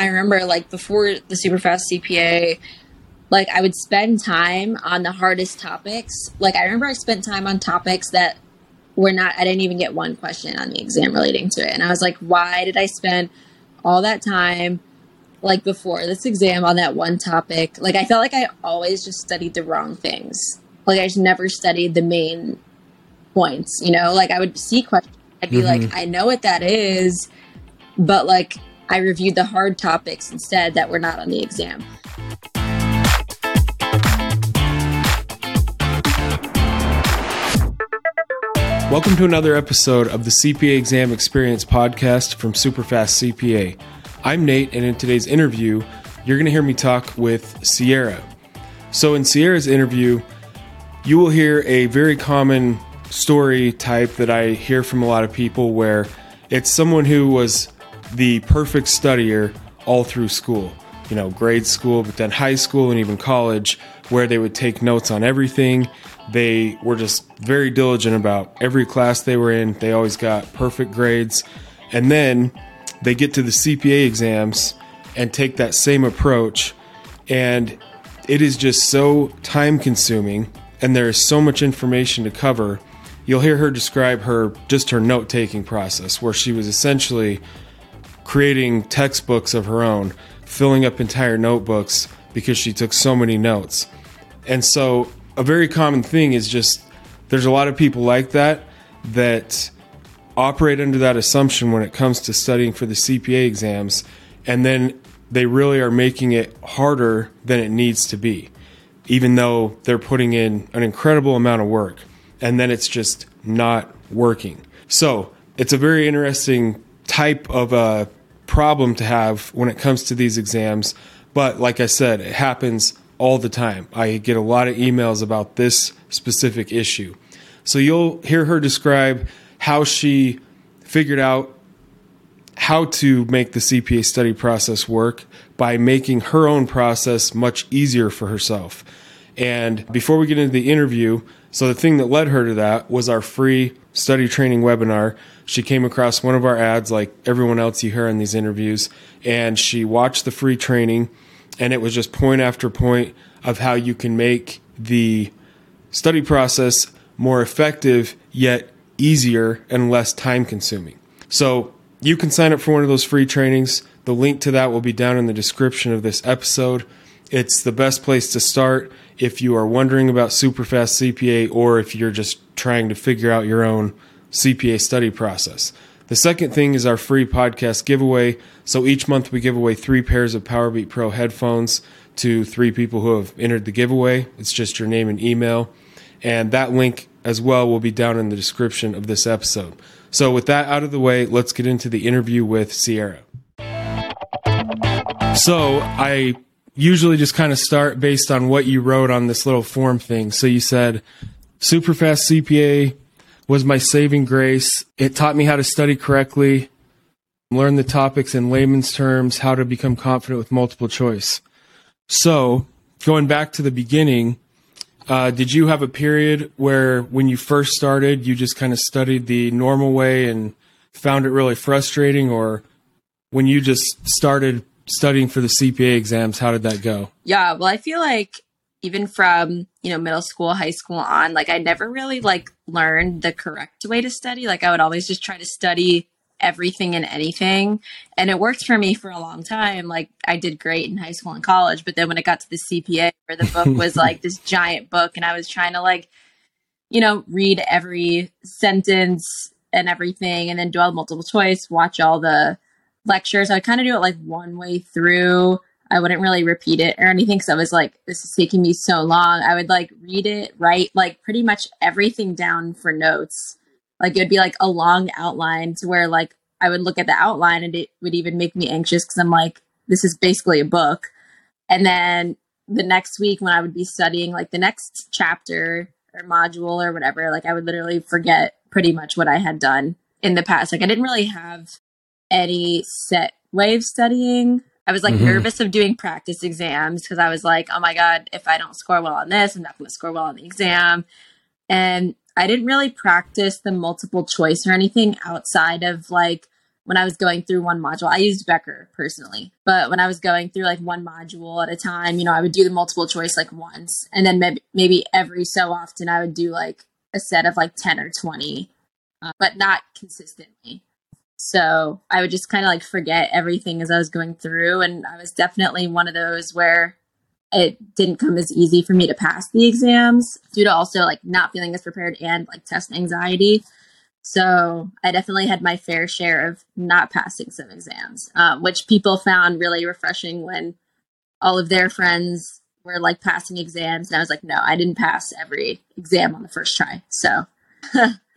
I remember like before the super fast CPA, like I would spend time on the hardest topics. Like I remember I spent time on topics that were not I didn't even get one question on the exam relating to it. And I was like, why did I spend all that time like before this exam on that one topic? Like I felt like I always just studied the wrong things. Like I just never studied the main points, you know? Like I would see questions I'd be mm-hmm. like, I know what that is, but like I reviewed the hard topics instead that were not on the exam. Welcome to another episode of the CPA Exam Experience podcast from Superfast CPA. I'm Nate, and in today's interview, you're going to hear me talk with Sierra. So, in Sierra's interview, you will hear a very common story type that I hear from a lot of people where it's someone who was the perfect studier all through school. You know, grade school, but then high school and even college, where they would take notes on everything they were just very diligent about every class they were in. They always got perfect grades. And then they get to the CPA exams and take that same approach. And it is just so time consuming and there is so much information to cover. You'll hear her describe her just her note taking process, where she was essentially creating textbooks of her own, filling up entire notebooks because she took so many notes. And so a very common thing is just there's a lot of people like that that operate under that assumption when it comes to studying for the CPA exams, and then they really are making it harder than it needs to be, even though they're putting in an incredible amount of work, and then it's just not working. So it's a very interesting type of a problem to have when it comes to these exams. But like I said, it happens all the time. I get a lot of emails about this specific issue. So you'll hear her describe how she figured out how to make the CPA study process work by making her own process much easier for herself. And before we get into the interview, so the thing that led her to that was our free study training webinar. She came across one of our ads, like everyone else you hear in these interviews, and she watched the free training and it was just point after point of how you can make the study process more effective yet easier and less time consuming. So you can sign up for one of those free trainings. The link to that will be down in the description of this episode. It's the best place to start if you are wondering about Superfast CPA or if you're just trying to figure out your own CPA study process. The second thing is our free podcast giveaway. So each month we give away three pairs of Powerbeat Pro headphones to three people who have entered the giveaway. It's just your name and email. And that link as well will be down in the description of this episode. So with that out of the way, let's get into the interview with Sierra. So I usually just kind of start based on what you wrote on this little form thing. So you said super fast CPA, was my saving grace. It taught me how to study correctly, learn the topics in layman's terms, how to become confident with multiple choice. So, going back to the beginning, uh, did you have a period where, when you first started, you just kind of studied the normal way and found it really frustrating, or when you just started studying for the CPA exams, how did that go? Yeah, well, I feel like even from you know middle school high school on like i never really like learned the correct way to study. Like i would always just try to study everything and anything. And it worked for me for a long time. Like i did great in high school and college but then when it got to the cpa where the book was like this giant book and i was trying to like you know read every sentence and everything and then do all the multiple choice watch all the lectures. I kind of do it like one way through I wouldn't really repeat it or anything because I was like, this is taking me so long. I would like read it, write like pretty much everything down for notes. Like it would be like a long outline to where like I would look at the outline and it would even make me anxious because I'm like, this is basically a book. And then the next week when I would be studying like the next chapter or module or whatever, like I would literally forget pretty much what I had done in the past. Like I didn't really have any set way of studying. I was like mm-hmm. nervous of doing practice exams because I was like, oh my God, if I don't score well on this, I'm not going to score well on the exam. And I didn't really practice the multiple choice or anything outside of like when I was going through one module. I used Becker personally, but when I was going through like one module at a time, you know, I would do the multiple choice like once, and then maybe maybe every so often I would do like a set of like ten or twenty, uh, but not consistently. So I would just kind of like forget everything as I was going through, and I was definitely one of those where it didn't come as easy for me to pass the exams due to also like not feeling as prepared and like test anxiety. So I definitely had my fair share of not passing some exams, um, which people found really refreshing when all of their friends were like passing exams. And I was like, no, I didn't pass every exam on the first try. So,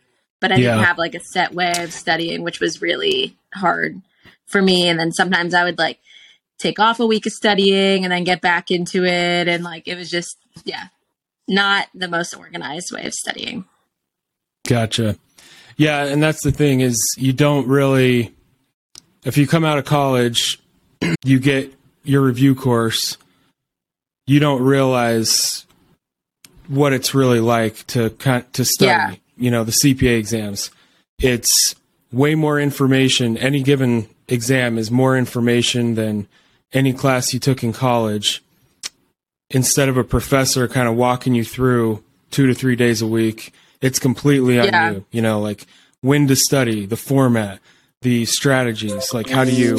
but I yeah. didn't have like a set way of studying, which was really hard for me. And then sometimes I would like take off a week of studying and then get back into it. And like, it was just, yeah, not the most organized way of studying. Gotcha. Yeah. And that's the thing is you don't really, if you come out of college, you get your review course, you don't realize what it's really like to to study. Yeah. You know, the CPA exams. It's way more information. Any given exam is more information than any class you took in college instead of a professor kind of walking you through two to three days a week it's completely on yeah. you you know like when to study the format the strategies like how do you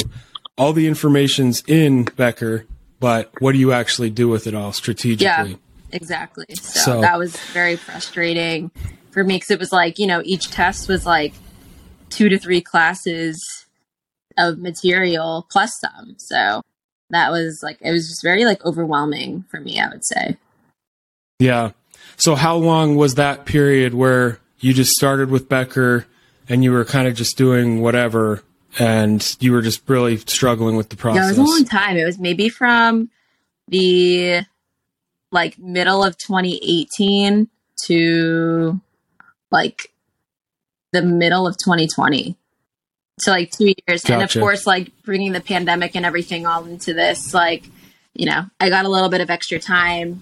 all the information's in becker but what do you actually do with it all strategically yeah exactly so, so that was very frustrating for me because it was like you know each test was like two to three classes of material plus some. So that was like it was just very like overwhelming for me i would say. Yeah. So how long was that period where you just started with becker and you were kind of just doing whatever and you were just really struggling with the process yeah it was a long time. It was maybe from the like middle of 2018 to like the middle of 2020 so like two years. Gotcha. and of course like bringing the pandemic and everything all into this like you know i got a little bit of extra time.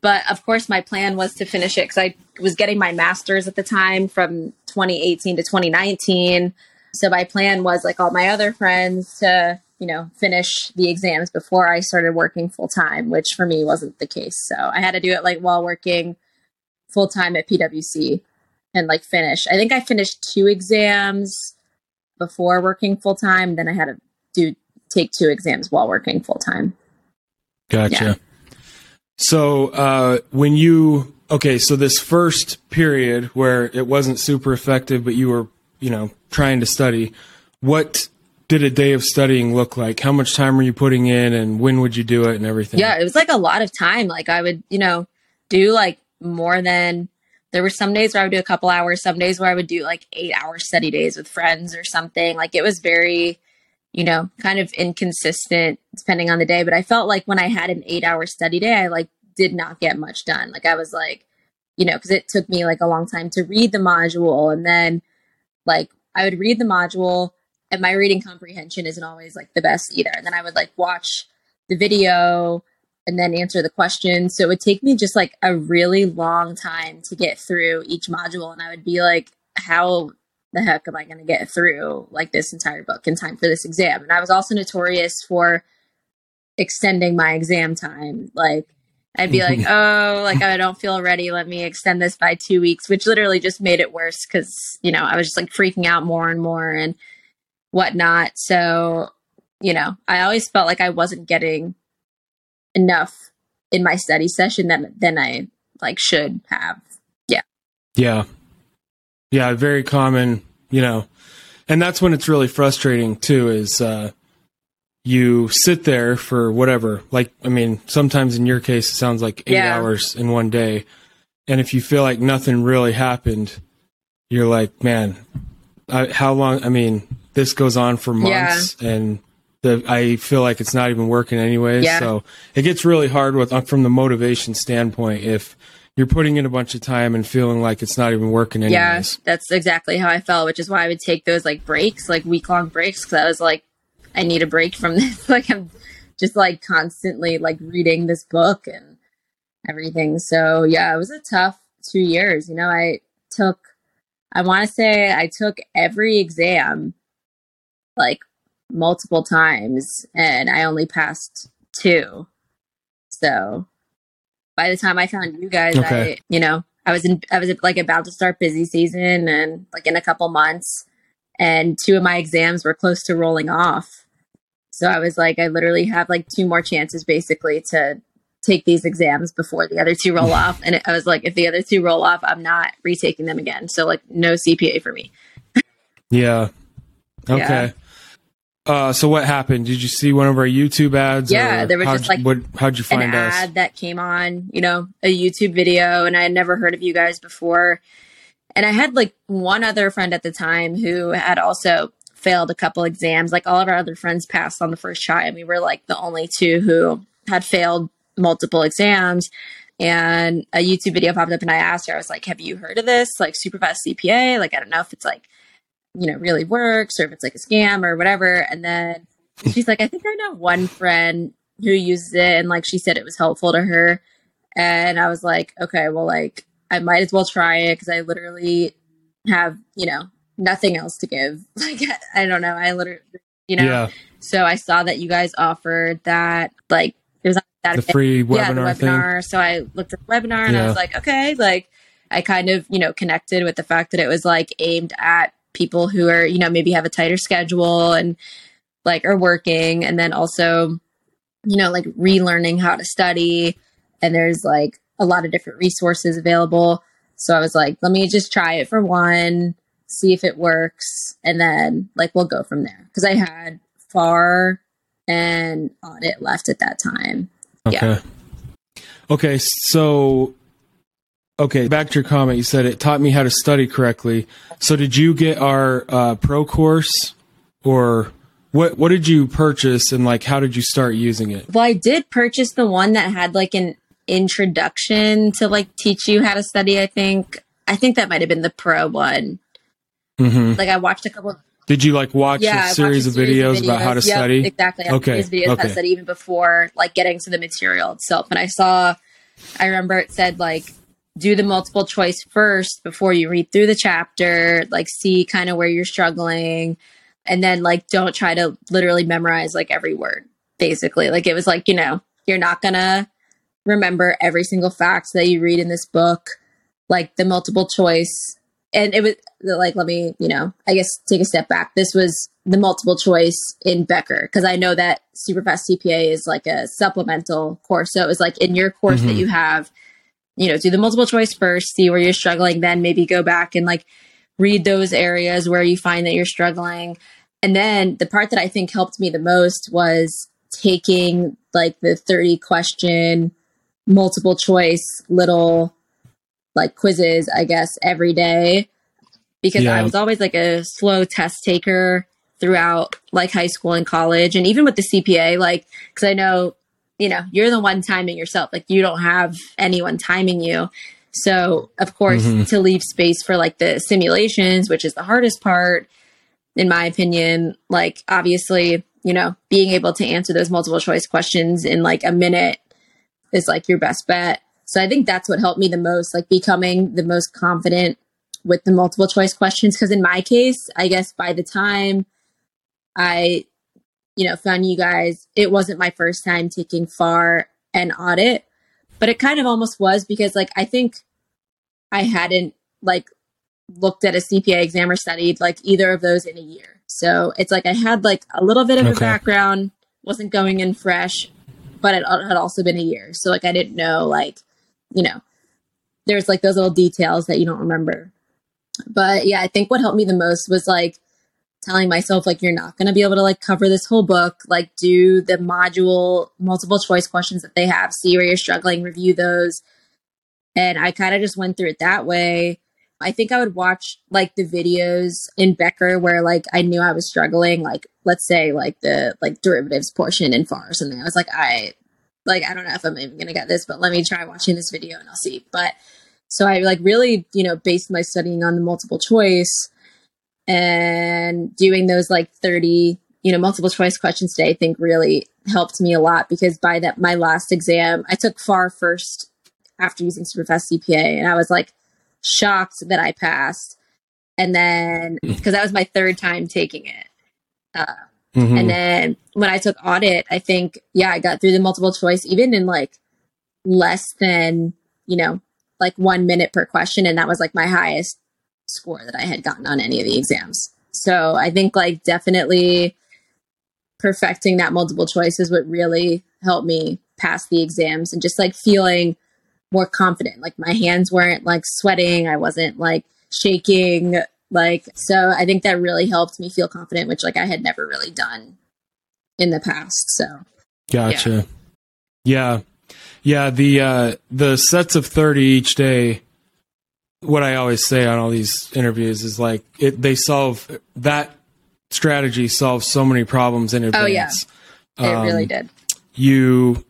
But of course my plan was to finish it because i was getting my master's at the time from 2018 to 2019 so my plan was like all my other friends to you know finish the exams before i started working full time which for me wasn't the case. So i had to do it like while working full time at pwc and like finish i think i finished two exams before working full time. Then I had to do take two exams while working full time. Gotcha. Yeah. So uh, when you okay, so this first period where it wasn't super effective, but you were you know trying to study, what did a day of studying look like? How much time were you putting in, and when would you do it, and everything? Yeah, it was like a lot of time. Like I would you know do like more than there were some days where I would do a couple hours, some days where I would do like eight hour study days with friends or something. Like it was very, you know, kind of inconsistent depending on the day. But I felt like when I had an eight hour study day, I like did not get much done. Like I was like, you know, because it took me like a long time to read the module. And then like I would read the module and my reading comprehension isn't always like the best either. And then I would like watch the video and then answer the questions. So it would take me just like a really long time to get through each module. And I would be like, how the heck am I going to get through like this entire book in time for this exam? And I was also notorious for extending my exam time. Like, I'd be like, oh, like I don't feel ready. Let me extend this by two weeks, which literally just made it worse because, you know, I was just like freaking out more and more and whatnot. So, you know, I always felt like I wasn't getting enough in my study session that than I like should have. Yeah. Yeah. Yeah, very common, you know. And that's when it's really frustrating too is uh you sit there for whatever. Like I mean, sometimes in your case it sounds like 8 yeah. hours in one day. And if you feel like nothing really happened, you're like, man, I, how long I mean, this goes on for months yeah. and the I feel like it's not even working anyway. Yeah. So it gets really hard with uh, from the motivation standpoint if you're putting in a bunch of time and feeling like it's not even working anyways. Yeah, that's exactly how I felt, which is why I would take those like breaks, like week long breaks, because I was like, I need a break from this. like I'm just like constantly like reading this book and everything. So yeah, it was a tough two years. You know, I took, I want to say I took every exam like multiple times and I only passed two. So by the time I found you guys, Okay. I, you know, I was in, I was like about to start busy season and like in a couple months and two of my exams were close to rolling off. So I was like, I literally have like two more chances basically to take these exams before the other two roll off. And I was like, if the other two roll off, I'm not retaking them again. So like no CPA for me. Yeah. Okay. Uh, so what happened? Did you see one of our YouTube ads? Yeah, there was just, like, what, how'd you An find us? ad that came on, you know, a YouTube video and I had never heard of you guys before. And I had like one other friend at the time who had also failed a couple exams. Like all of our other friends passed on the first try, and we were like the only two who had failed multiple exams. And a YouTube video popped up, and I asked her, I was like, "Have you heard of this? Like super fast CPA? Like I don't know if it's like, you know, really works or if it's like a scam or whatever." And then she's like, "I think I know one friend who uses it, and like she said it was helpful to her." And I was like, "Okay, well, like." I might as well try it because I literally have, you know, nothing else to give. Like, I don't know. I literally, you know, yeah, so I saw that you guys offered that, like, it was on the free yeah, the webinar thing. webinar. So I looked at the webinar and I was like, okay, like, I kind of, you know, connected with the fact that it was like aimed at people who are, you know, maybe have a tighter schedule and like are working. And then also, you know, like relearning how to study. And there's like a lot of different resources available. So I was like, let me just try it for one, see if it works. And then like we'll go from there. Cause I had FAR and audit left at that time. Okay. Yeah. Okay, so okay, back to your comment. You said it taught me how to study correctly. So did you get our uh, pro course or what what did you purchase and like how did you start using it? Well, I did purchase the one that had like an introduction to like teach you how to study. I think I think that might have been the pro one. hmm Like I watched a couple. Did you like watch yeah, a series, a of, videos about how to Yep, study? Exactly. Okay, These videos how to study even before like getting to the material itself. And I saw, I remember it said like do the multiple choice first before you read through the chapter. Like see kind of where you're struggling, and then like don't try to literally memorize like every word. Basically, like it was like you know you're not gonna remember every single fact that you read in this book like the multiple choice and it was like let me you know i guess take a step back this was the multiple choice in becker because i know that superfast cpa is like a supplemental course so it was like in your course that Mhm. you have you know do the multiple choice first see where you're struggling then maybe go back and like read those areas where you find that you're struggling and then the part that i think helped me the most was taking like the 30 question multiple choice little like quizzes, I guess, every day because Yeah. I was always like a slow test taker throughout like high school and college and even with the CPA like cuz I know you know you're the one timing yourself like you don't have anyone timing you so of course Mhm. to leave space for like the simulations which is the hardest part in my opinion like obviously you know being able to answer those multiple choice questions in like a minute is like your best bet. So I think that's what helped me the most, like becoming the most confident with the multiple choice questions. Cause in my case, I guess by the time I, you know, found you guys, it wasn't my first time taking FAR and audit, but it kind of almost was because like I think I hadn't like looked at a CPA exam or studied like either of those in a year. So it's like I had like a little bit of a background, wasn't going in fresh, but it had also been a year. So like I didn't know like, you know, there's like those little details that you don't remember. But yeah, I think what helped me the most was like telling myself like you're not going to be able to like cover this whole book, like do the module multiple choice questions that they have, see where you're struggling, review those. And I kind of just went through it that way. I think I would watch like the videos in Becker where like I knew I was struggling, like let's say like the like derivatives portion in FAR or something. I was like, I like I don't know if I'm even gonna get this, but let me try watching this video and I'll see. But so I like really, you know, based my studying on the multiple choice and doing those like 30, you know, multiple choice questions today, I think really helped me a lot because by that my last exam, I took FAR first after using Superfast CPA and I was like shocked that I passed. And then because that was my third time taking it. Uh, mm-hmm. And then when I took audit, I think, yeah, I got through the multiple choice, even in like less than, you know, like one minute per question. And that was like my highest score that I had gotten on any of the exams. So I think like definitely perfecting that multiple choice is what really helped me pass the exams and just like feeling more confident. Like my hands weren't like sweating. I wasn't like shaking. Like, so I think that really helped me feel confident, which like I had never really done in the past. So, gotcha. Yeah. yeah. Yeah, the uh, the sets of thirty each day. What I always say on all these interviews is like it, they solve that strategy solves so many problems in advance. Oh yeah, it um, really did. You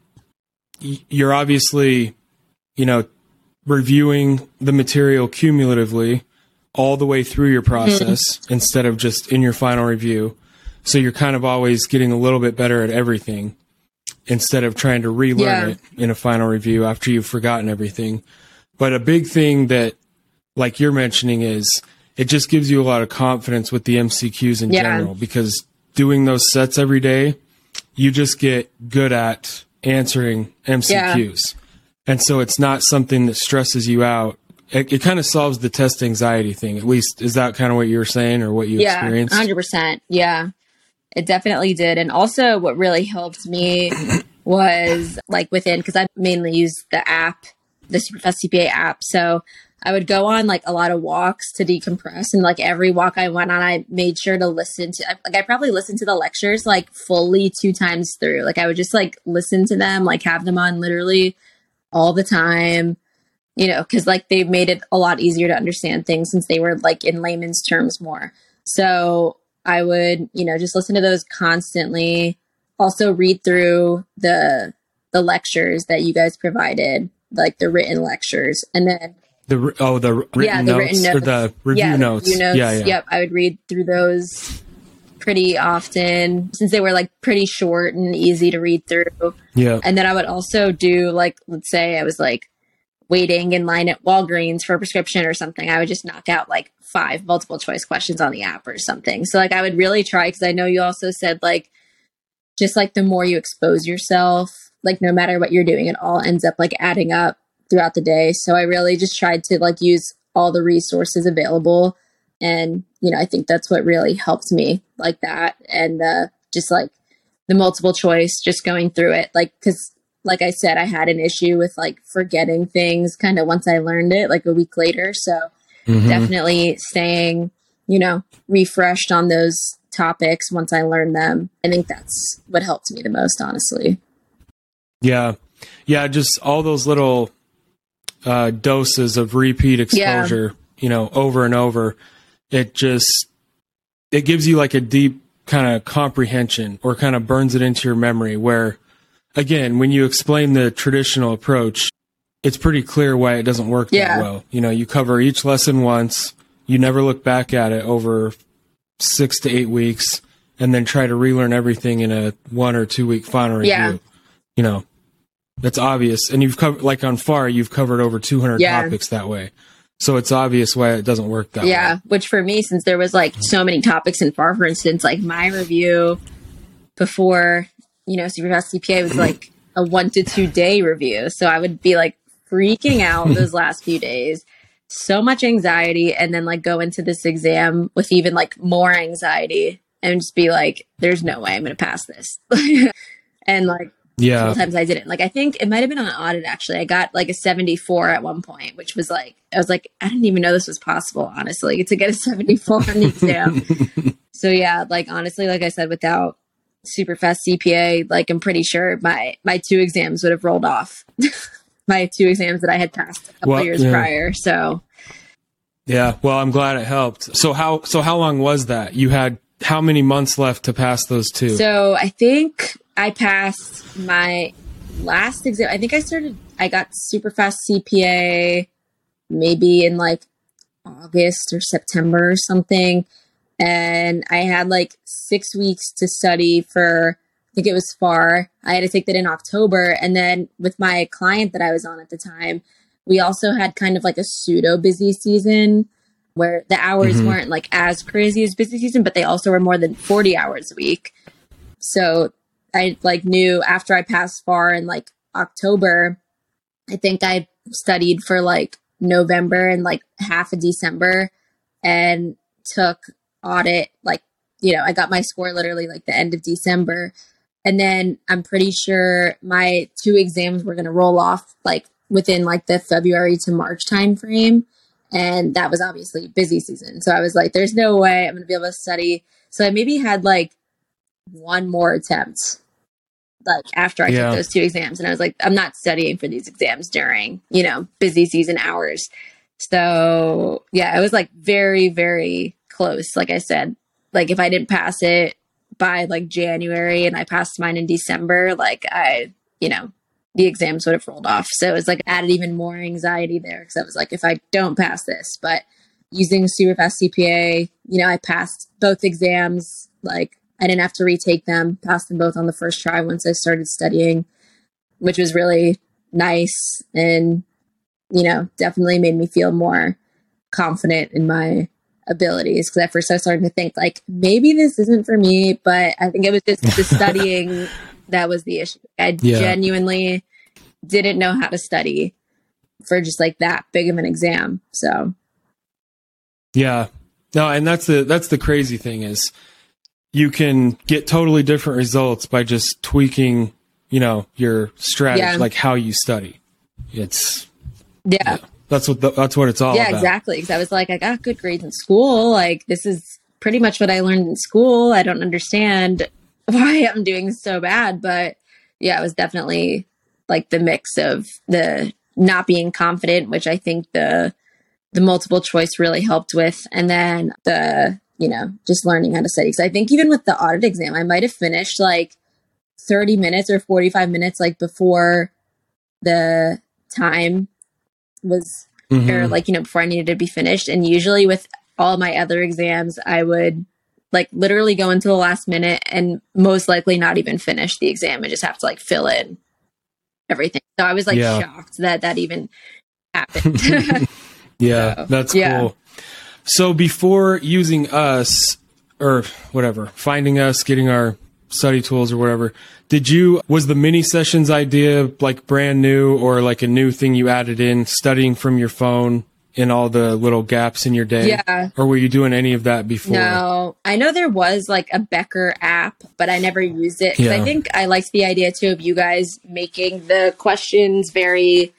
you're obviously you know reviewing the material cumulatively all the way through your process mm-hmm. instead of just in your final review. So you're kind of always getting a little bit better at everything instead of trying to relearn yeah. it in a final review after you've forgotten everything. But a big thing that, like you're mentioning, is it just gives you a lot of confidence with the MCQs in yeah. general because doing those sets every day, you just get good at answering MCQs. Yeah. And so it's not something that stresses you out. It, it kind of solves the test anxiety thing. At least, is that kind of what you were saying or what you yeah, experienced? 100%. Yeah. It definitely did. And also, what really helped me was like within, because I mainly use the app, the Superfast CPA app. So I would go on like a lot of walks to decompress. And like every walk I went on, I made sure to listen to, like, I probably listened to the lectures like fully two times through. Like, I would just like listen to them, like have them on literally all the time, you know, because like they made it a lot easier to understand things since they were like in layman's terms more. So I would, you know, just listen to those constantly. Also read through the the lectures that you guys provided, like the written lectures, and then the oh the written yeah, the notes, written notes. or the review yeah, notes. Review notes. Yeah, yeah. Yep, I would read through those pretty often since they were like pretty short and easy to read through. Yeah. And then I would also do like let's say I was like waiting in line at Walgreens for a prescription or something, I would just knock out like five multiple choice questions on the app or something. So like I would really try because I know you also said like just like the more you expose yourself, like no matter what you're doing, it all ends up like adding up throughout the day. So I really just tried to like use all the resources available. And, you know, I think that's what really helped me like that. And uh, just like the multiple choice, just going through it. Like, cause like I said, I had an issue with like forgetting things kind of once I learned it, like a week later. So mm-hmm. definitely staying, you know, refreshed on those topics once I learned them. I think that's what helped me the most, honestly. Yeah. Yeah. Just all those little uh, doses of repeat exposure, yeah. you know, over and over. It just, it gives you like a deep kind of comprehension or kind of burns it into your memory where, again, when you explain the traditional approach, it's pretty clear why it doesn't work yeah. that well. You know, you cover each lesson once, you never look back at it over six to eight weeks, and then try to relearn everything in a one or two week final review. Yeah. You know, that's obvious. And you've covered, like on FAR, you've covered over 200 yeah. topics that way. So it's obvious why it doesn't work that way. yeah, way. which for me, since there was like so many topics in FAR, for instance, like my review before, you know, Superfast CPA was like a one to two day review. So I would be like freaking out those last few days. So much anxiety, and then like go into this exam with even like more anxiety and just be like, there's no way I'm going to pass this. and like, yeah, sometimes I didn't. Like, I think it might have been on audit actually. I got like a 74 at one point, which was like, I was like, I didn't even know this was possible, honestly, to get a 74 on the exam. so, yeah, like, honestly, like I said, without Superfast CPA, like, I'm pretty sure my, my two exams would have rolled off. my two exams that I had passed a couple well, years yeah. prior. So yeah, well, I'm glad it helped. So how so how long was that? You had how many months left to pass those two? So I think I passed my last exam. I think I started. I got super fast CPA maybe in like August or September or something, and I had like six weeks to study for I think it was FAR. I had to take that in October. And then with my client that I was on at the time, we also had kind of like a pseudo busy season where the hours Mhm. weren't like as crazy as busy season, but they also were more than 40 hours a week. So I like knew after I passed far in like October, I think I studied for like November and like half of December and took audit like you know, I got my score literally like the end of December. And then I'm pretty sure my two exams were going to roll off like within like the February to March time frame. And that was obviously busy season. So I was like, there's no way I'm going to be able to study. So I maybe had like one more attempt like after I Yeah. took those two exams. And I was like, I'm not studying for these exams during, you know, busy season hours. So yeah, it was like very, very close. Like I said, like if I didn't pass it by like January and I passed mine in December, like I, you know, the exams would have rolled off. So it was like added even more anxiety there because I was like, if I don't pass this, but using super fast CPA, you know, I passed both exams. Like I didn't have to retake them, passed them both on the first try once I started studying, which was really nice and, you know, definitely made me feel more confident in my abilities because at first I was starting to think like maybe this isn't for me, but I think it was just the studying that was the issue. I Yeah. genuinely didn't know how to study for just like that big of an exam. So Yeah. No, and that's the that's the crazy thing is you can get totally different results by just tweaking, you know, your strategy, Yeah. like how you study. It's yeah, that's what the, that's what it's all yeah, about. exactly. Because I was like, I got good grades in school. Like this is pretty much what I learned in school. I don't understand why I'm doing so bad, but yeah, it was definitely like the mix of the not being confident, which I think the the multiple choice really helped with, and then the you know just learning how to study. Because I think even with the audit exam, I might have finished like 30 minutes or 45 minutes like before the time was Mhm. or like you know before I needed to be finished. And usually with all my other exams, I would like literally go into the last minute and most likely not even finish the exam and just have to like fill in everything. So I was like Yeah. shocked that that even happened. Yeah, So, that's yeah. cool. So before using us or whatever, finding us, getting our study tools or whatever, did you was the mini sessions idea like brand new or like a new thing you added in studying from your phone in all the little gaps in your day? yeah. Or were you doing any of that before? No, I know there was like a Becker app, but I never used it. Yeah. I think I liked the idea too of you guys making the questions very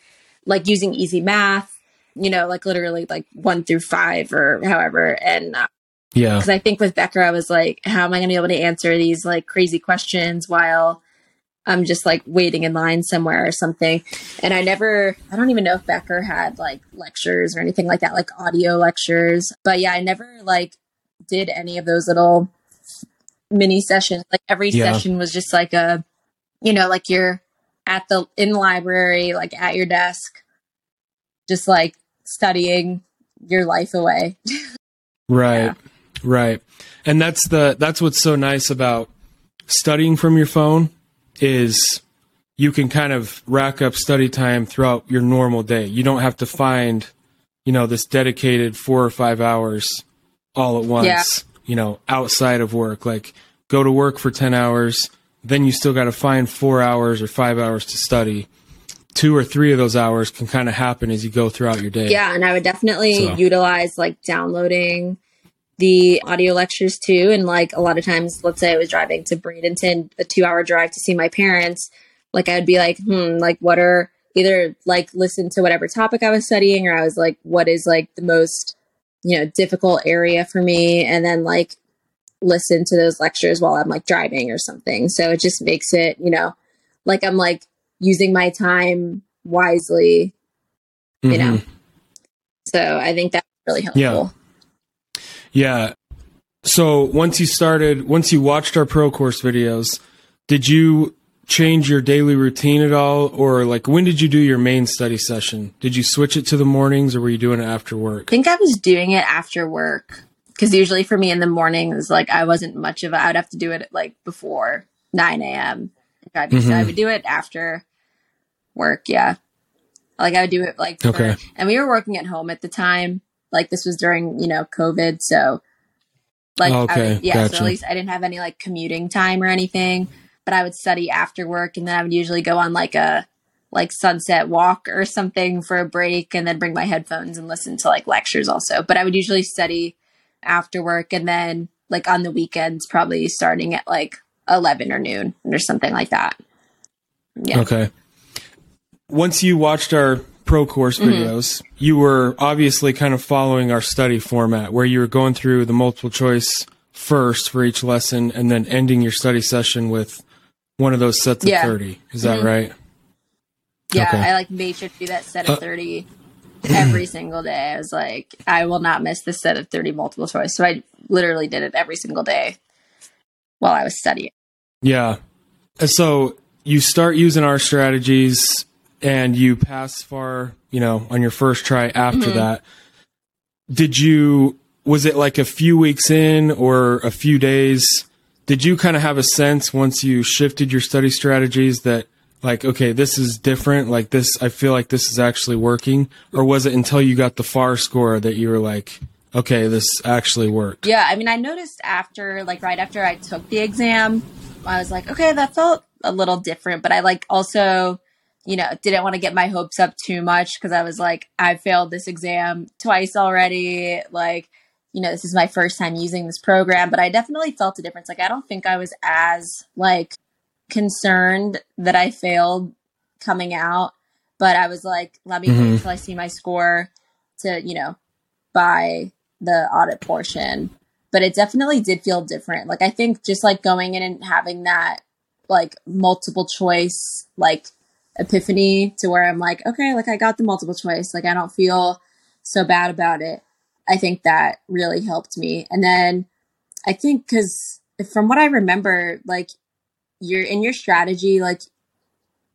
like using easy math, you know, like literally like one through five or however. And uh, Yeah. because I think with Becker, I was like, how am I going to be able to answer these like crazy questions while I'm just like waiting in line somewhere or something? And I never, I don't even know if Becker had like lectures or anything like that, like audio lectures. But yeah, I never like did any of those little mini sessions. Like every Yeah. session was just like a, you know, like you're at the in the library, like at your desk, just like studying your life away. Right. Yeah. Right. And that's the that's what's so nice about studying from your phone is you can kind of rack up study time throughout your normal day. You don't have to find, you know, this dedicated 4 or 5 hours all at once, Yeah. you know, outside of work. Like go to work for 10 hours, then you still got to find 4 hours or 5 hours to study. Two or three of those hours can kind of happen as you go throughout your day. Yeah, and I would definitely So- utilize like downloading the audio lectures too. And like a lot of times, let's say I was driving to Bradenton, a two hour drive to see my parents, like I would be like, hmm, like what are either like listen to whatever topic I was studying, or I was like, what is like the most, you know, difficult area for me? And then like listen to those lectures while I'm like driving or something. So it just makes it, you know, like I'm like using my time wisely you Mhm. know. So I think that's really helpful. Yeah. Yeah. So once you started, once you watched our pro course videos, did you change your daily routine at all? Or like when did you do your main study session? Did you switch it to the mornings or were you doing it after work? I think I was doing it after work because usually for me in the mornings, like I wasn't much of a, I'd have to do it like before 9 a.m. So I Mhm. would do it after work. Yeah. Like I would do it like, for- Okay. and we were working at home at the time. Like this was during, you know, COVID. So like, I would- yeah, gotcha. so at least I didn't have any like commuting time or anything, but I would study after work and then I would usually go on like a, like sunset walk or something for a break and then bring my headphones and listen to like lectures also. But I would usually study after work and then like on the weekends, probably starting at like 11 or noon or something like that. Yeah. Okay. Once you watched our pro course Mm-hmm. videos, you were obviously kind of following our study format where you were going through the multiple choice first for each lesson and then ending your study session with one of those sets of Yeah. 30. Is that Mhm. right? Yeah, Okay. I like made sure to do that set of Uh, 30 every single day. I was like, I will not miss this set of 30 multiple choice. So I literally did it every single day while I was studying. Yeah. So you start using our strategies and you pass far, you know, on your first try after Mm-hmm. that. Did you, was it like a few weeks in or a few days? Did you kind of have a sense once you shifted your study strategies that, like, okay, this is different? Like, this, I feel like this is actually working? Or was it until you got the FAR score that you were like, okay, this actually worked? Yeah, I mean, I noticed after, like, right after I took the exam, I was like, okay, that felt a little different. But I, like, also, you know, didn't want to get my hopes up too much because I was like, I failed this exam twice already. Like, you know, this is my first time using this program, but I definitely felt a difference. Like, I don't think I was as, like, concerned that I failed coming out, but I was like, let me wait Mhm. until I see my score to, you know, buy the audit portion. But it definitely did feel different. Like, I think just like going in and having that, like, multiple choice, like, epiphany to where I'm like, okay, like, I got the multiple choice. Like, I don't feel so bad about it. I think that really helped me. And then I think because from what I remember, like you're in your strategy, like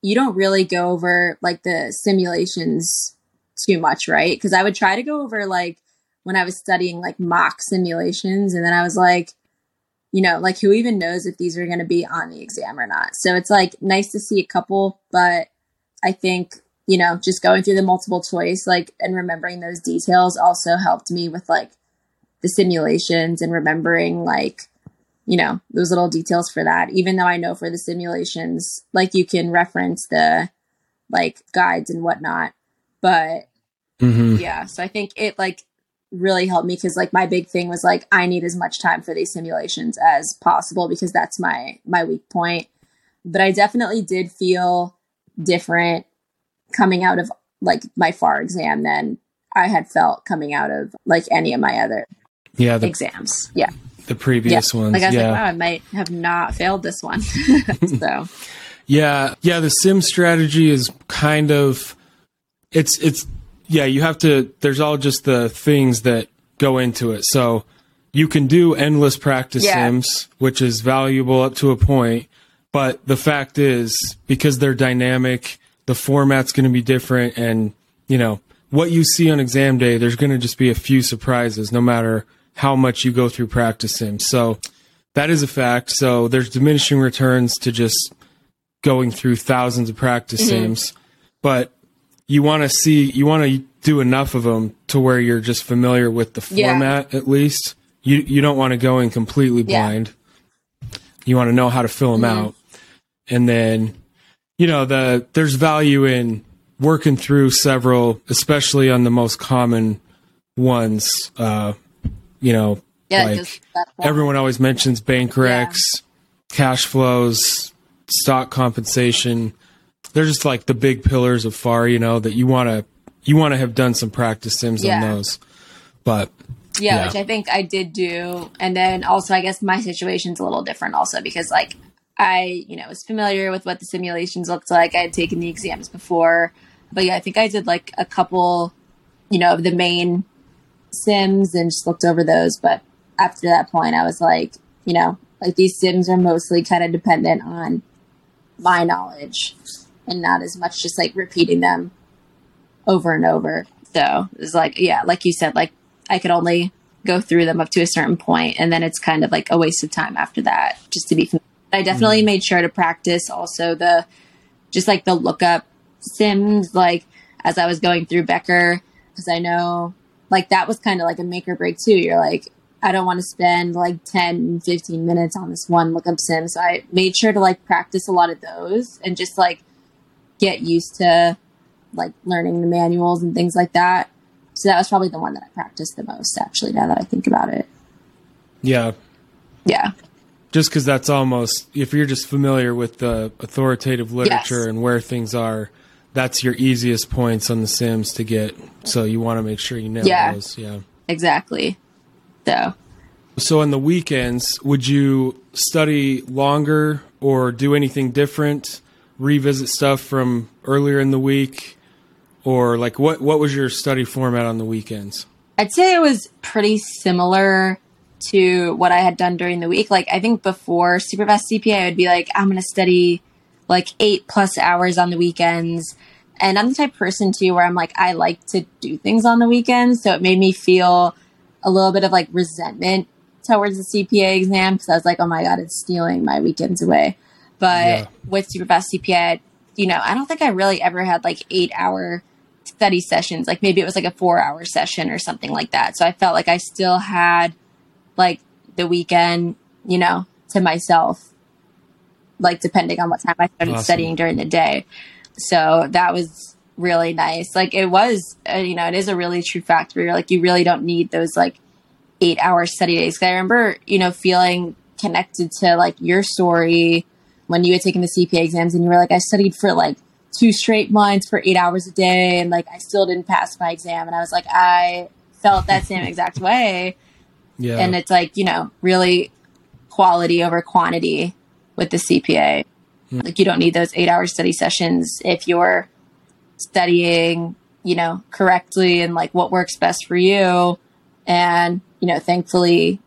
you don't really go over like the simulations too much, right? Because I would try to go over like when I was studying like mock simulations, and then I was like, you know, like who even knows if these are going to be on the exam or not? So it's like nice to see a couple, but I think you know just going through the multiple choice like and remembering those details also helped me with like the simulations and remembering like you know those little details for that even though i know for the simulations like you can reference the like guides and whatnot but hmm yeah so i think it like really helped me because like my big thing was like i need as much time for these simulations as possible because that's my my weak point but i definitely did feel different coming out of like my far exam than i had felt coming out of like any of my other Yeah, the, exams yeah the previous ones. like i was yeah. like wow i might have not failed this one so Yeah, yeah. The sim strategy is kind of it's it's yeah. You have to. There's all just the things that go into it. So you can do endless practice Yeah. sims, which is valuable up to a point. But the fact is, because they're dynamic, the format's going to be different, and you know what you see on exam day. There's going to just be a few surprises, no matter how much you go through practice sims. So that is a fact. So there's diminishing returns to just going through thousands of practice Mm-hmm. sims, but you want to see, you want to do enough of them to where you're just familiar with the Yeah. format at least. You you don't want to go in completely blind. Yeah. You want to know how to fill them Mhm. out, and then you know the there's value in working through several, especially on the most common ones. Uh, you know, yeah like everyone always mentions bank recs, cash flows, stock compensation. They're just like the big pillars of FAR, you know, that you want to you want to have done some practice sims on those. But yeah, Yeah. which I think I did do. And then also, I guess my situation's a little different also because, like, I, you know, was familiar with what the simulations looked like. I had taken the exams before. But yeah, I think I did like a couple, you know, of the main sims and just looked over those. But after that point, I was like, you know, like these sims are mostly kind of dependent on my knowledge and not as much just like repeating them over and over. So it's like, yeah, like you said, like I could only go through them up to a certain point, and then it's kind of like a waste of time after that, just to be. Familiar. I definitely mm-hmm. made sure to practice also the, just like the lookup sims, like as I was going through Becker, because I know like that was kind of like a make or break too. You're like, I don't want to spend like 10, 15 minutes on this one lookup sim. So I made sure to like practice a lot of those and just like get used to like learning the manuals and things like that. So that was probably the one that I practiced the most actually now that I think about it. Yeah. Yeah. Just because that's almost, if you're just familiar with the authoritative literature Yes. and where things are, that's your easiest points on the Sims to get. So you want to make sure you know Yeah. those. Yeah. Exactly. So So on the weekends, would you study longer or do anything different? Revisit stuff from earlier in the week, or like what what was your study format on the weekends? I'd say it was pretty similar to what I had done during the week. Like I think before Superfast CPA, I would be like, I'm to study like eight plus hours on the weekends. And I'm the type of person too where I'm like, I like to do things on the weekends. So it made me feel a little bit of like resentment towards the CPA exam because I was like, oh my God, it's stealing my weekends away. But Yeah. with Superfast CPA, you know, I don't think I really ever had like eight hour study sessions. Like maybe it was like a four hour session or something like that. So I felt like I still had like the weekend, you know, to myself, like depending on what time I started Awesome. studying during the day. So that was really nice. Like it was, uh, you know, it is a really true fact where you're like, you really don't need those like eight hour study days. 'Cause I remember, you know, feeling connected to like your story when you had taken the CPA exams and you were like, I studied for like two straight months for eight hours a day and like I still didn't pass my exam. And I was like, I felt that same exact way. Yeah. And it's like, you know, really quality over quantity with the CPA. Hmm. Like you don't need those eight hour study sessions if you're studying, you know, correctly and like what works best for you. And, you know, thankfully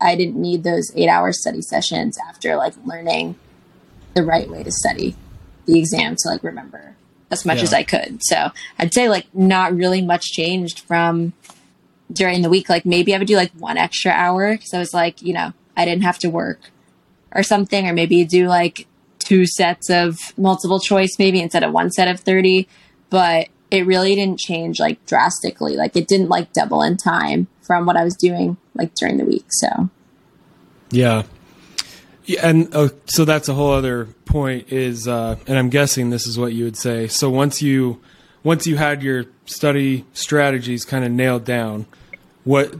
I didn't need those eight hour study sessions after like learning the right way to study the exam to like remember as much Yeah. as I could. So I'd say like not really much changed from during the week. Like maybe I would do like one extra hour because I was like, you know, I didn't have to work or something, or maybe do like two sets of multiple choice, maybe instead of one set of 30. But it really didn't change like drastically. Like it didn't like double in time from what I was doing like during the week. So Yeah. Yeah, and uh, so that's a whole other point is uh, and I'm guessing this is what you would say. So once you once you had your study strategies kind of nailed down, what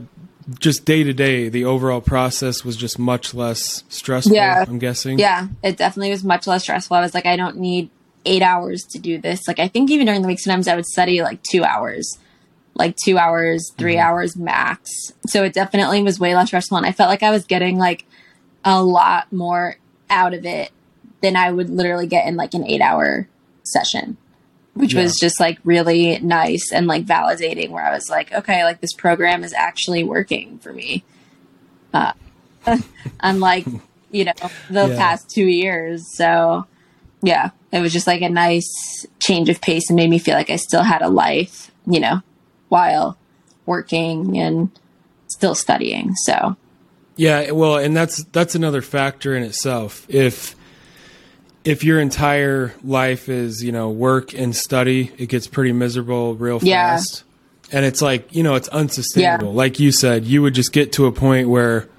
just day to day the overall process was just much less stressful, Yeah. I'm guessing. yeah, it definitely was much less stressful. I was like, I don't need eight hours to do this. Like I think even during the week, sometimes I would study like two hours, like two hours, 3 hours max. So it definitely was way less stressful, and I felt like I was getting like a lot more out of it than I would literally get in like an eight hour session. Which Yeah. was just like really nice and like validating where I was like, okay, like this program is actually working for me. Uh, unlike, you know, the Yeah. past two years. So yeah, it was just like a nice change of pace and made me feel like I still had a life, you know, while working and still studying. So Yeah, well, and that's that's another factor in itself. If if your entire life is, you know, work and study, it gets pretty miserable real Yeah. fast. And it's like, you know, it's unsustainable. Yeah. Like you said, you would just get to a point where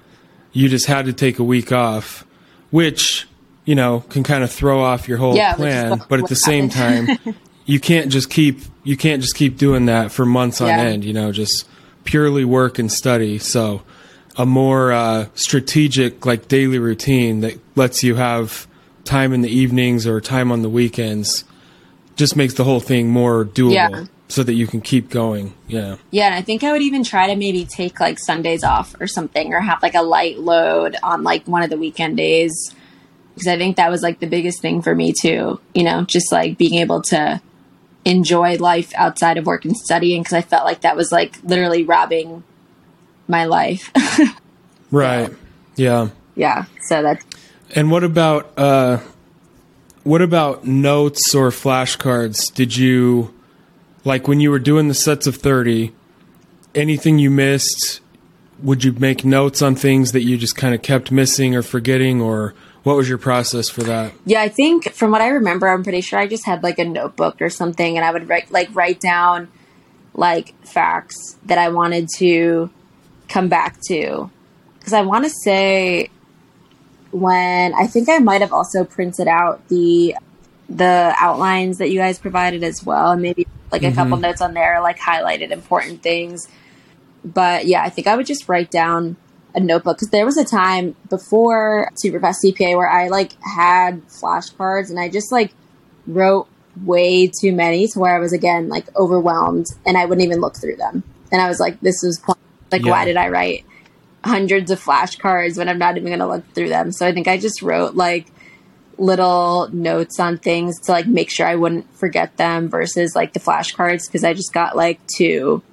you just had to take a week off, which, you know, can kind of throw off your whole Yeah, plan. what- but at the same time, you can't just keep you can't just keep doing that for months on end, you know, just purely work and study. So a more uh, strategic like daily routine that lets you have time in the evenings or time on the weekends just makes the whole thing more doable Yeah. so that you can keep going yeah Yeah, and I think I would even try to maybe take like Sundays off or something, or have like a light load on like one of the weekend days. Because I think that was like the biggest thing for me too. You know, just like being able to enjoy life outside of work and studying. Because I felt like that was like literally robbing my life. right. Yeah. Yeah, so that's and what about uh what about notes or flashcards? Did you like when you were doing the sets of 30 anything you missed? Would you make notes on things that you just kind of kept missing or forgetting or what was your process for that? Yeah, I think from what I remember, I'm pretty sure I just had like a notebook or something, and I would write like write down like facts that I wanted to come back to. Because I want to say when I think I might have also printed out the the outlines that you guys provided as well, and maybe like a mm-hmm. couple notes on there, like highlighted important things. But yeah, I think I would just write down a notebook because there was a time before Superfast CPA where I like had flashcards and I just like wrote way too many to where I was again like overwhelmed and I wouldn't even look through them. And I was like, this is like, yeah. why did I write hundreds of flashcards when I'm not even going to look through them? So I think I just wrote like little notes on things to like make sure I wouldn't forget them versus like the flashcards because I just got like too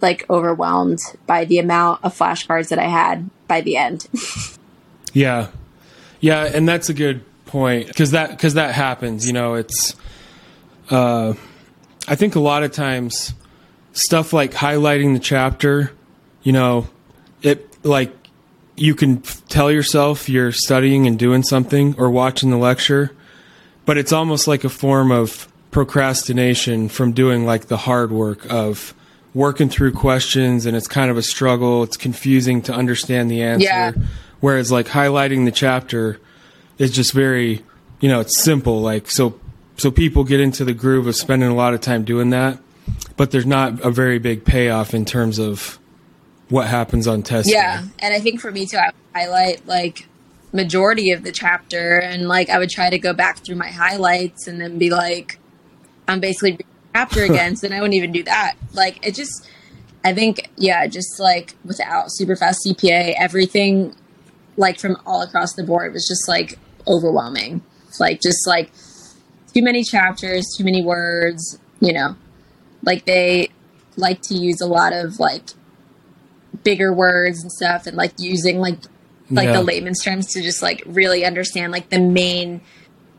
like overwhelmed by the amount of flashcards that I had by the end. yeah. Yeah, and that's a good point because that because that happens, you know, it's uh I think a lot of times stuff like highlighting the chapter, you know, it like you can tell yourself you're studying and doing something or watching the lecture, but it's almost like a form of procrastination from doing like the hard work of working through questions and it's kind of a struggle. It's confusing to understand the answer. Yeah. Whereas like highlighting the chapter is just very, you know, it's simple. Like so, so people get into the groove of spending a lot of time doing that, but there's not a very big payoff in terms of what happens on test. Yeah, day. and I think for me too, I highlight like majority of the chapter, and like I would try to go back through my highlights and then be like, I'm basically chapter again, so then I wouldn't even do that. Like it just I think yeah, just like without super fast CPA, everything like from all across the board was just like overwhelming. Like just like too many chapters, too many words, you know. Like they like to use a lot of like bigger words and stuff and like using like like yeah. the layman's terms to just like really understand like the main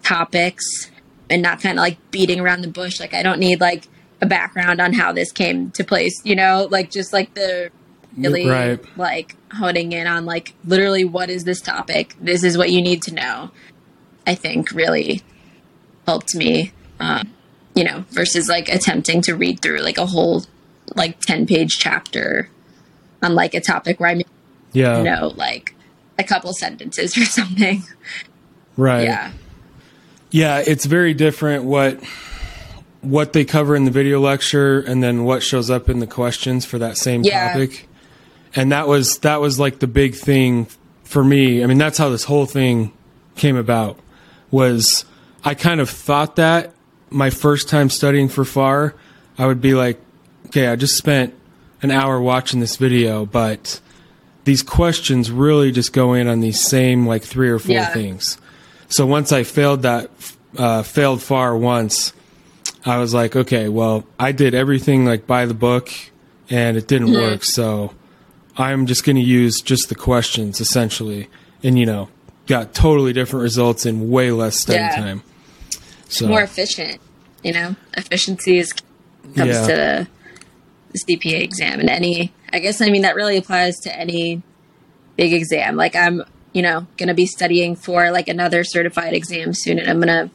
topics and not kind of like beating around the bush. Like I don't need like a background on how this came to place, you know, like just like the really right. like honing in on like literally what is this topic? This is what you need to know. I think really helped me, um, you know, versus like attempting to read through like a whole like 10 page chapter on like a topic where I yeah. know like a couple sentences or something. Right. Yeah. Yeah, it's very different what what they cover in the video lecture and then what shows up in the questions for that same yeah. topic. And that was that was like the big thing for me. I mean, that's how this whole thing came about. Was I kind of thought that my first time studying for FAR, I would be like, okay, I just spent an hour watching this video, but these questions really just go in on these same like three or four yeah. things. So once I failed that, uh, failed FAR once, I was like, okay, well, I did everything like by the book and it didn't mm-hmm. work. So I'm just going to use just the questions essentially. And, you know, got totally different results in way less study yeah. time. So more efficient, you know, efficiency is comes yeah. to the, the CPA exam and any, I guess, I mean, that really applies to any big exam. Like I'm you know, going to be studying for like another certified exam soon and I'm going to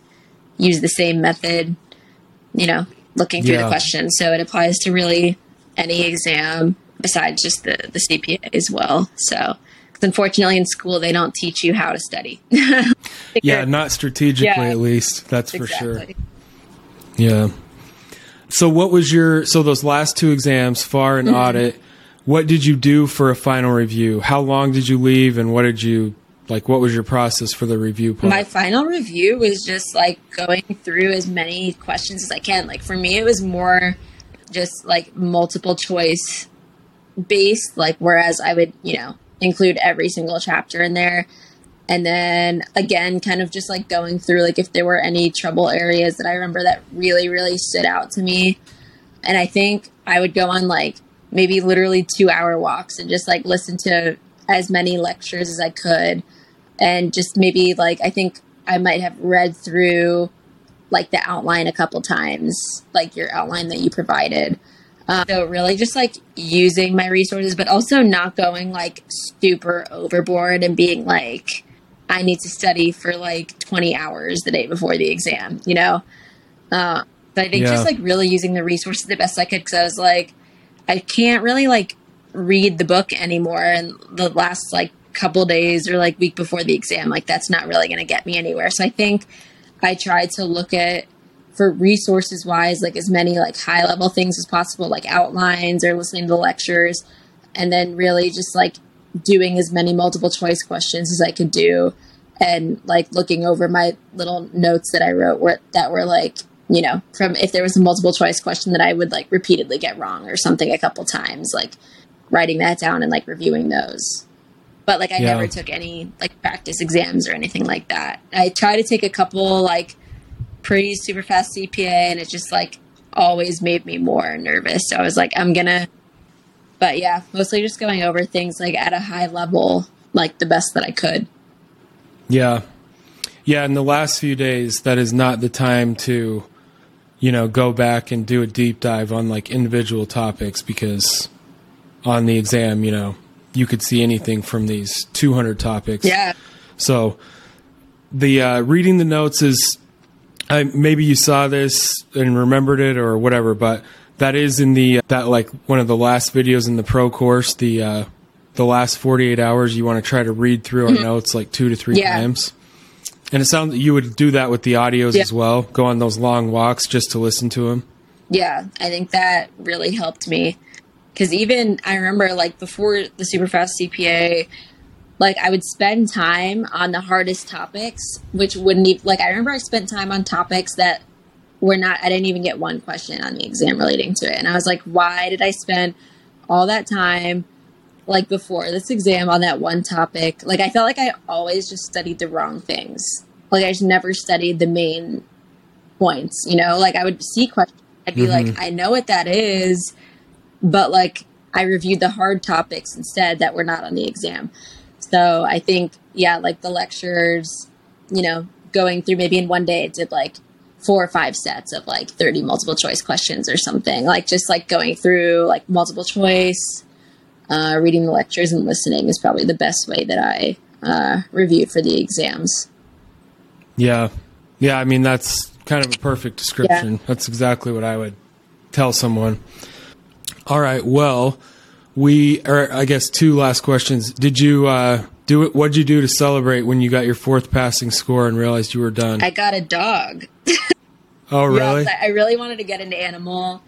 use the same method, you know, looking through yeah. the questions. So it applies to really any exam besides just the, the CPA as well. So, unfortunately in school, they don't teach you how to study. yeah, not strategically yeah, at least. That's exactly. for sure. Yeah. So what was your so those last two exams, FAR and mm-hmm. audit, what did you do for a final review? How long did you leave, and what did you like? What was your process for the review? Part? My final review was just like going through as many questions as I can. Like for me, it was more just like multiple choice based. Like whereas I would, you know, include every single chapter in there. And then again, kind of just like going through like if there were any trouble areas that I remember that really, really stood out to me. And I think I would go on like maybe literally two hour walks and just like listen to as many lectures as I could. And just maybe like, I think I might have read through like the outline a couple times, like your outline that you provided. Um, so really just like using my resources, but also not going like super overboard and being like, I need to study for like 20 hours the day before the exam, you know? Uh, So I think Yeah. just like really using the resources the best I could because I was like, I can't really like read the book anymore. And the last like couple days or like week before the exam, like that's not really going to get me anywhere. So I think I tried to look at for resources wise, like as many like high level things as possible, like outlines or listening to the lectures, and then really just like doing as many multiple choice questions as I could do and like looking over my little notes that I wrote were that were like, you know, from if there was a multiple choice question that I would like repeatedly get wrong or something a couple times, like writing that down and like reviewing those. But like I Yeah. never took any like practice exams or anything like that. I tried to take a couple like pretty super fast CPA and it just like always made me more nervous. So I was like, I'm gonna but yeah, mostly just going over things like at a high level, like the best that I could. Yeah. Yeah, in the last few days, that is not the time to, you know, go back and do a deep dive on like individual topics because on the exam, you know, you could see anything from these 200 topics. Yeah. So the uh, reading the notes is I, maybe you saw this and remembered it or whatever, but that is in the that like one of the last videos in the pro course. The uh, the last 48 hours, you want to try to read through our notes like two to three Mm-hmm. Yeah. times. And it sounds you would do that with the audios Yeah. as well. Go on those long walks just to listen to them. Yeah, I think that really helped me because even I remember like before the super fast CPA, like I would spend time on the hardest topics, which wouldn't even like I remember I spent time on topics that were not I didn't even get one question on the exam relating to it, and I was like, why did I spend all that time? Like before this exam on that one topic, like I felt like I always just studied the wrong things. Like I just never studied the main points, you know? Like I would see questions, I'd be like, mm-hmm. I know what that is, but like I reviewed the hard topics instead that were not on the exam. So I think, yeah, like the lectures, you know, going through maybe in one day, it did like four or five sets of like 30 multiple choice questions or something. Like just like going through like multiple choice, uh, reading the lectures and listening is probably the best way that I uh, review for the exams. Yeah. Yeah, I mean that's kind of a perfect description. That's exactly what I would tell someone. All right, well, we or I guess two last questions. Did you uh do it what'd you do to celebrate when you got your fourth passing score and realized you were done? I got a dog. oh, really? Yeah, I really wanted to get into animal,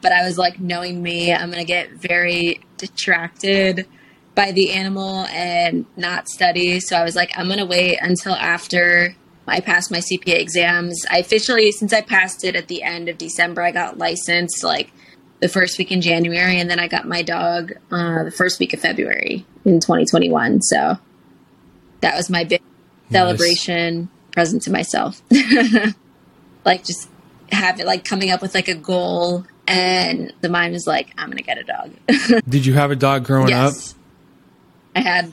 but I was like, knowing me, I'm going to get very distracted by the animal and not study. So I was like, I'm going to wait until after I pass my CPA exams. I officially, since I passed it at the end of December, I got licensed like the first week in January, and then I got my dog uh, the first week of February in 2021. So that was my big celebration present to myself. like just have it like coming up with like a goal and the mind was like i'm gonna get a dog Did you have a dog growing up? yes i had?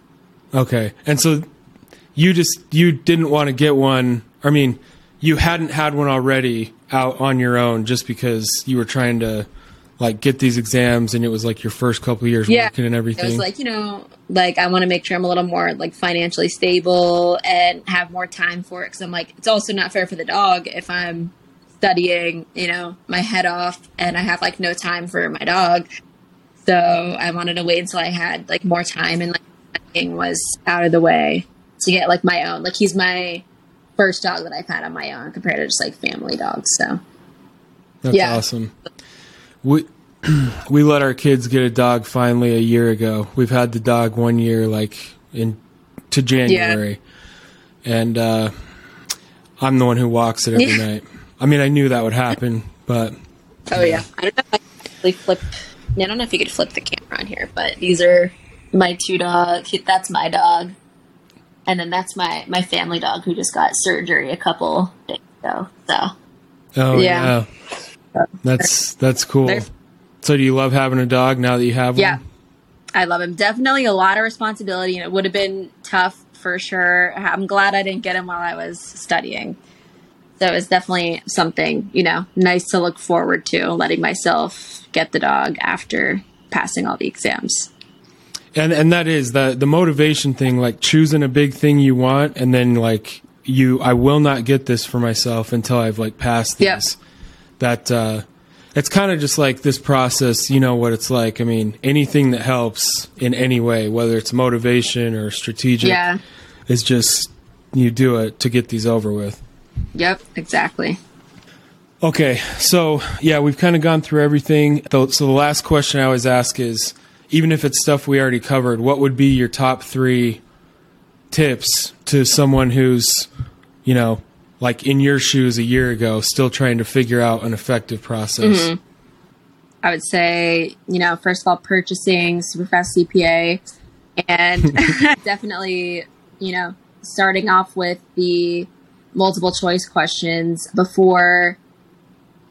Okay. And so you just you didn't want to get one. I mean, you hadn't had one already out on your own just because you were trying to like get these exams and it was like your first couple years Yeah. working and everything. it was like you know like i want to make sure i'm a little more like financially stable and have more time for it because i'm like it's also not fair for the dog if i'm studying you know my head off and i have like no time for my dog so i wanted to wait until i had like more time and like studying was out of the way to get like my own like he's my first dog that i've had on my own compared to just like family dogs so That's Yeah. awesome. We we let our kids get a dog finally a year ago. We've had the dog one year, like in to January, and uh, I'm the one who walks it every Yeah. night. I mean, I knew that would happen, but Oh yeah. I don't know if I actually flip. I don't know if you could flip the camera on here, but these are my two dogs. That's my dog, and then that's my my family dog who just got surgery a couple days ago. So oh yeah, Yeah. That's that's cool. So, do you love having a dog now that you have yeah, one? Yeah. I love him. Definitely a lot of responsibility, and it would have been tough for sure. I'm glad I didn't get him while I was studying. So it was definitely something, you know, nice to look forward to, letting myself get the dog after passing all the exams. And and that is the the motivation thing, like choosing a big thing you want, and then like you, I will not get this for myself until I've like passed this. Yep. That uh, it's kind of just like this process. You know what it's like. I mean, anything that helps in any way, whether it's motivation or strategic, Yeah. is just you do it to get these over with. Yep. Exactly. Okay, so yeah, we've kind of gone through everything. So so the last question I always ask is, even if it's stuff we already covered, what would be your top three tips to someone who's, you know, like in your shoes a year ago, still trying to figure out an effective process? Mm-hmm. I would say, you know, first of all, purchasing Superfast CPA and definitely, you know, starting off with the multiple choice questions before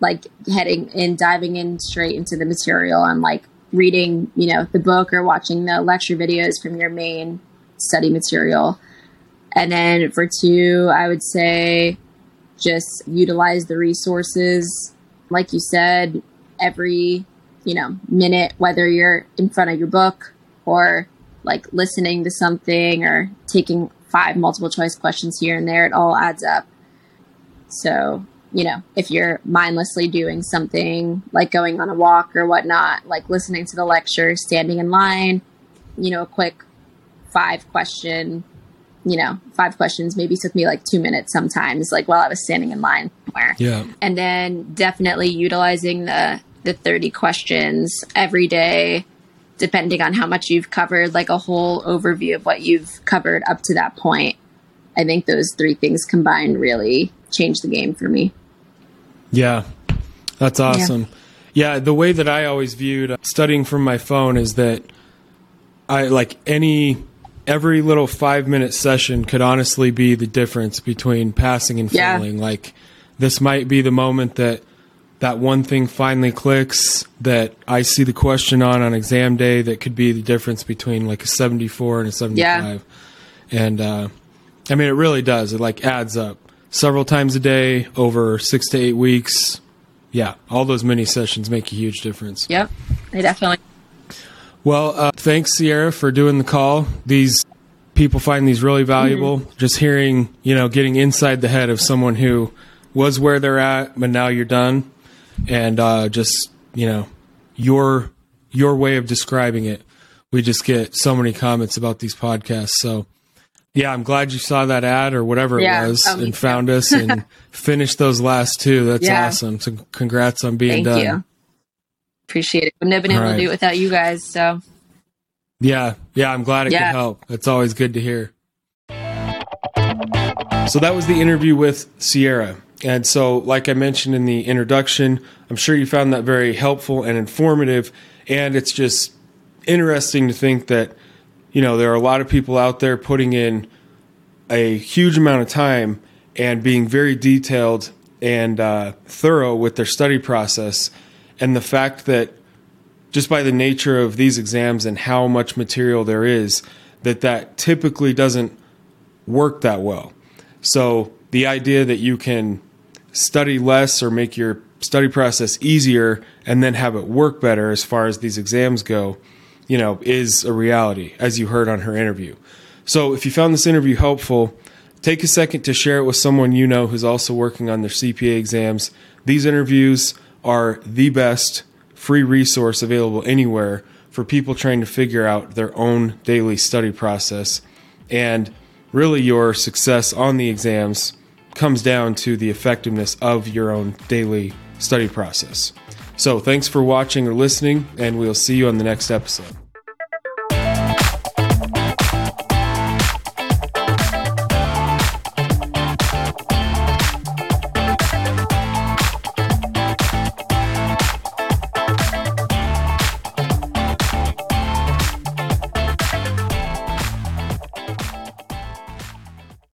like heading in, diving in straight into the material and like reading, you know, the book or watching the lecture videos from your main study material. And then for two, I would say just utilize the resources. Like you said, every, you know, minute, whether you're in front of your book or like listening to something or taking five multiple choice questions here and there, it all adds up. So, you know, if you're mindlessly doing something like going on a walk or whatnot, like listening to the lecture, standing in line, you know, a quick five question, you know, five questions maybe took me like two minutes sometimes, like while I was standing in line somewhere. Yeah. And then definitely utilizing the the 30 questions every day, depending on how much you've covered, like a whole overview of what you've covered up to that point. I think those three things combined really changed the game for me. Yeah, that's awesome. Yeah. the way that I always viewed studying from my phone is that I like any every little five minute session could honestly be the difference between passing and Yeah. failing. Like this might be the moment that that one thing finally clicks that I see the question on on exam day that could be the difference between like a 74 and a 75. And uh, I mean, it really does. It like adds up several times a day over six to eight weeks. Yeah, all those mini sessions make a huge difference. Yep. I definitely Well, uh, thanks, Sierra, for doing the call. These people find these really valuable. Just hearing, you know, getting inside the head of someone who was where they're at, but now you're done, and uh, just you know, your your way of describing it. We just get so many comments about these podcasts. So, yeah, I'm glad you saw that ad or whatever Yeah. it was me and found us and finished those last two. That's Yeah. awesome. So, congrats on being thank done. you. Appreciate it. Wouldn't have been able All to do it without you guys. So Yeah, yeah, I'm glad it Yeah. could help. It's always good to hear. So that was the interview with Sierra. And so, like I mentioned in the introduction, I'm sure you found that very helpful and informative. And it's just interesting to think that, you know, there are a lot of people out there putting in a huge amount of time and being very detailed and uh, thorough with their study process. And the fact that just by the nature of these exams and how much material there is, that that typically doesn't work that well. So the idea that you can study less or make your study process easier and then have it work better as far as these exams go, you know, is a reality, as you heard on her interview. So if you found this interview helpful, take a second to share it with someone you know who's also working on their CPA exams. These interviews are the best free resource available anywhere for people trying to figure out their own daily study process. And really, your success on the exams comes down to the effectiveness of your own daily study process. So, thanks for watching or listening, and we'll see you on the next episode.